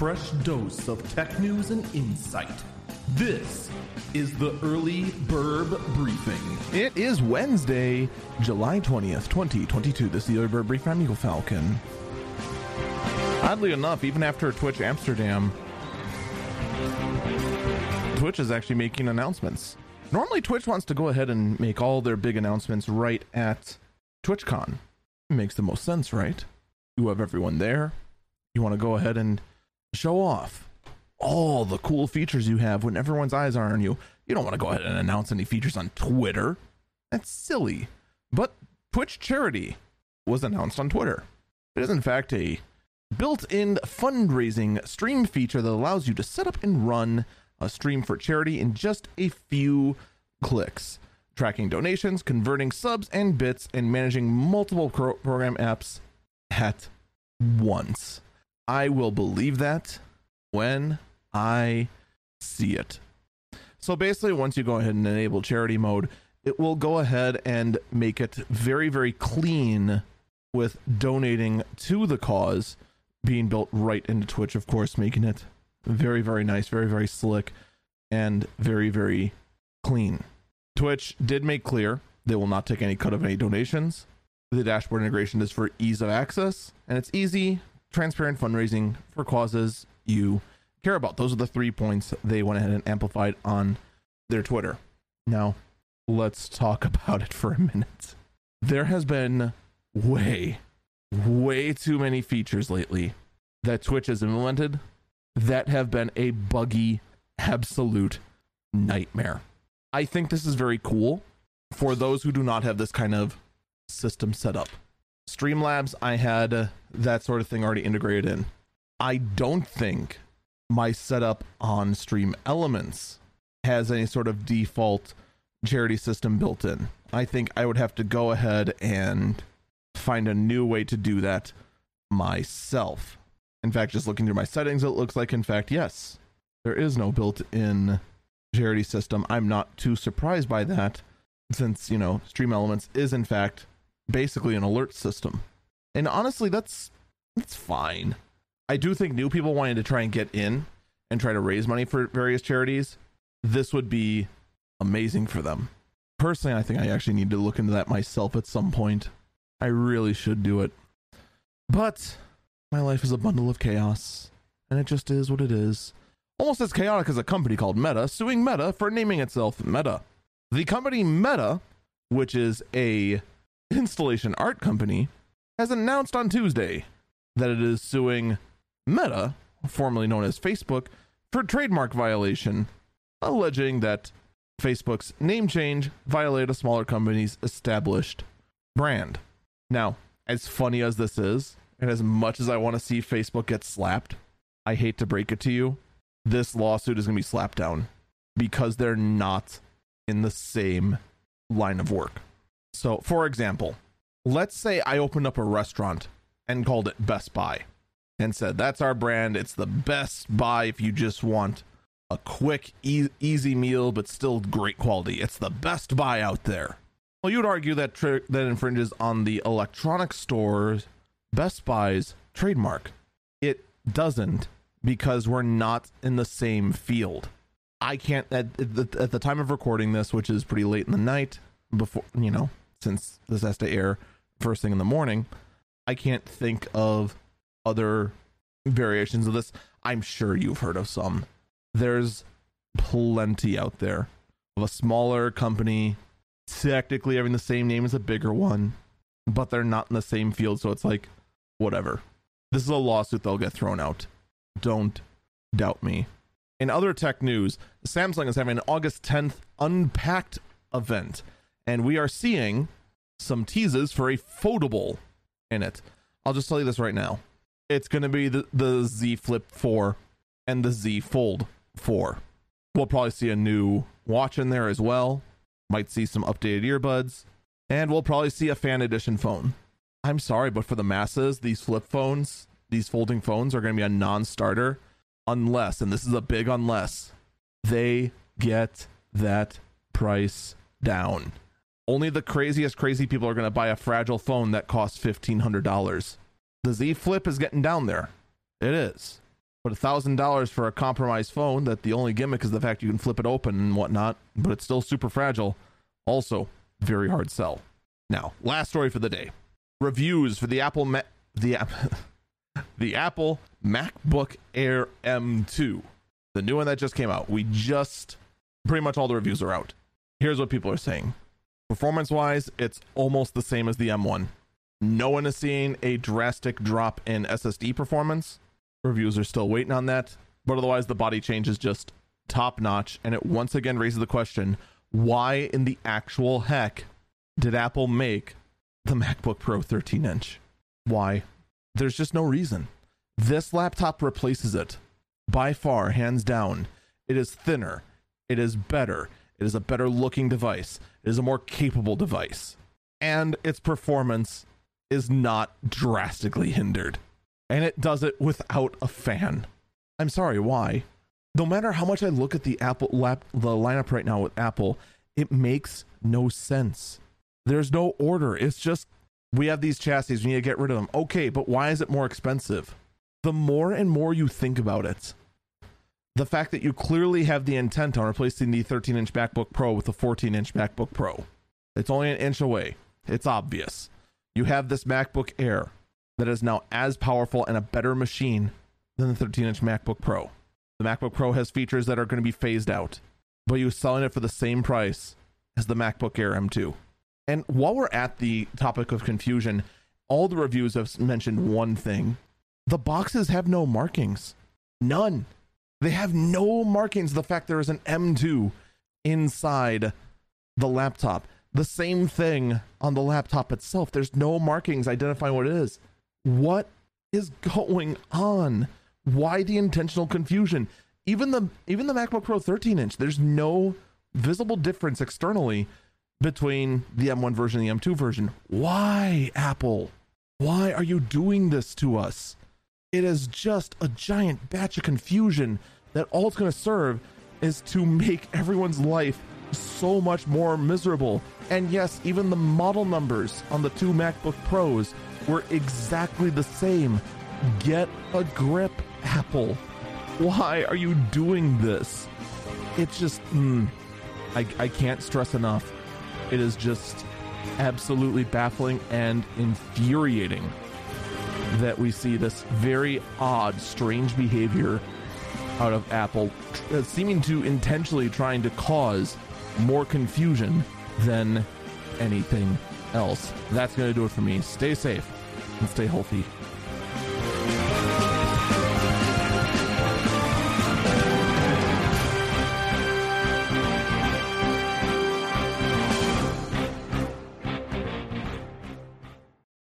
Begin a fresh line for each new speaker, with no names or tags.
fresh dose of tech news and insight. This is the Early Bird Briefing.
It is Wednesday, July 20th, 2022. This is the Early Bird Briefing. I'm Eagle Falcon. Oddly enough, even after Twitch Amsterdam, Twitch is actually making announcements. Normally, Twitch wants to go ahead and make all their big announcements right at TwitchCon. It makes the most sense, right? You have everyone there. You want to go ahead and show off all the cool features you have when everyone's eyes are on you. You don't want to go ahead and announce any features on Twitter. That's silly. But Twitch Charity was announced on Twitter. It is, in fact, a built in fundraising stream feature that allows you to set up and run a stream for charity in just a few clicks, tracking donations, converting subs and bits, and managing multiple pro- program apps at once. I will believe that when I see it. So basically, once you go ahead and enable charity mode, it will go ahead and make it very, very clean with donating to the cause being built right into Twitch, of course, making it very, very nice, very, very slick, and very, very clean. Twitch did make clear they will not take any cut of any donations. The dashboard integration is for ease of access, and it's easy, transparent fundraising for causes you care about. Those are the three points they went ahead and amplified on their Twitter. Now, let's talk about it for a minute. There has been way, way too many features lately that Twitch has implemented that have been a buggy, absolute nightmare. I think this is very cool for those who do not have this kind of system set up. Streamlabs, I had uh, that sort of thing already integrated in. I don't think my setup on Stream Elements has any sort of default charity system built in. I think I would have to go ahead and find a new way to do that myself. In fact, just looking through my settings, it looks like, in fact, yes, there is no built in charity system. I'm not too surprised by that since, you know, Stream Elements is, in fact, basically an alert system. And honestly, that's that's fine. I do think new people wanting to try and get in and try to raise money for various charities, this would be amazing for them. Personally, I think I actually need to look into that myself at some point. I really should do it. But my life is a bundle of chaos, and it just is what it is. Almost as chaotic as a company called Meta suing Meta for naming itself Meta. The company Meta, which is a installation art company, has announced on Tuesday that it is suing Meta, formerly known as Facebook, for trademark violation, alleging that Facebook's name change violated a smaller company's established brand. Now, as funny as this is, and as much as I want to see Facebook get slapped, I hate to break it to you, this lawsuit is going to be slapped down because they're not in the same line of work. So, for example, let's say I opened up a restaurant and called it Best Buy and said, That's our brand. It's the best buy if you just want a quick, e- easy meal, but still great quality. It's the best buy out there. Well, you would argue that tri- that infringes on the electronic stores Best Buy's trademark. It doesn't because we're not in the same field. I can't at, the, at the time of recording this, which is pretty late in the night, before you know, since this has to air first thing in the morning. I can't think of other variations of this. I'm sure you've heard of some. There's plenty out there of a smaller company technically having the same name as a bigger one, but they're not in the same field. So it's like, whatever. This is a lawsuit that'll get thrown out. Don't doubt me. In other tech news, Samsung is having an August 10th Unpacked event, and we are seeing some teases for a foldable in it. I'll just tell you this right now. It's going to be the, the Z Flip 4 and the Z Fold 4. We'll probably see a new watch in there as well. Might see some updated earbuds. And we'll probably see a fan edition phone. I'm sorry, but for the masses, these flip phones, these folding phones are going to be a non starter unless, and this is a big unless, they get that price down. Only the craziest crazy people are going to buy a fragile phone that costs $1,500. The Z Flip is getting down there. It is. But thousand dollars for a compromised phone that the only gimmick is the fact you can flip it open and whatnot, but it's still super fragile. Also, very hard sell. Now, last story for the day. Reviews for the Apple Ma- the app the Apple MacBook Air M2. The new one that just came out. We just pretty much all the reviews are out. Here's what people are saying. Performance wise, it's almost the same as the M1. No one is seeing a drastic drop in SSD performance. Reviews are still waiting on that, but otherwise, the body change is just top notch. And it once again raises the question why in the actual heck did Apple make the MacBook Pro 13 inch? Why? There's just no reason. This laptop replaces it by far, hands down. It is thinner, it is better, it is a better looking device, it is a more capable device, and its performance is not drastically hindered. And it does it without a fan. I'm sorry, why? No matter how much I look at the Apple lap, the lineup right now with Apple, it makes no sense. There's no order. It's just we have these chassis, we need to get rid of them. Okay, but why is it more expensive? The more and more you think about it, the fact that you clearly have the intent on replacing the 13 inch MacBook Pro with a 14 inch MacBook Pro, it's only an inch away. It's obvious you have this MacBook Air that is now as powerful and a better machine than the 13 inch MacBook Pro. The MacBook Pro has features that are going to be phased out, but you're selling it for the same price as the MacBook Air M2. And while we're at the topic of confusion, all the reviews have mentioned one thing the boxes have no markings. None. They have no markings. The fact there is an M2 inside the laptop the same thing on the laptop itself. There's no markings identifying what it is. What is going on? Why the intentional confusion? Even the even the MacBook Pro 13 inch, there's no visible difference externally between the M1 version and the M2 version. Why, Apple? Why are you doing this to us? It is just a giant batch of confusion that all it's going to serve is to make everyone's life so much more miserable. And yes, even the model numbers on the two MacBook Pros were exactly the same. Get a grip, Apple. Why are you doing this? It's just, mm, I, I can't stress enough. It is just absolutely baffling and infuriating that we see this very odd, strange behavior out of Apple, uh, seeming to intentionally trying to cause more confusion than anything else. That's going to do it for me. Stay safe and stay healthy.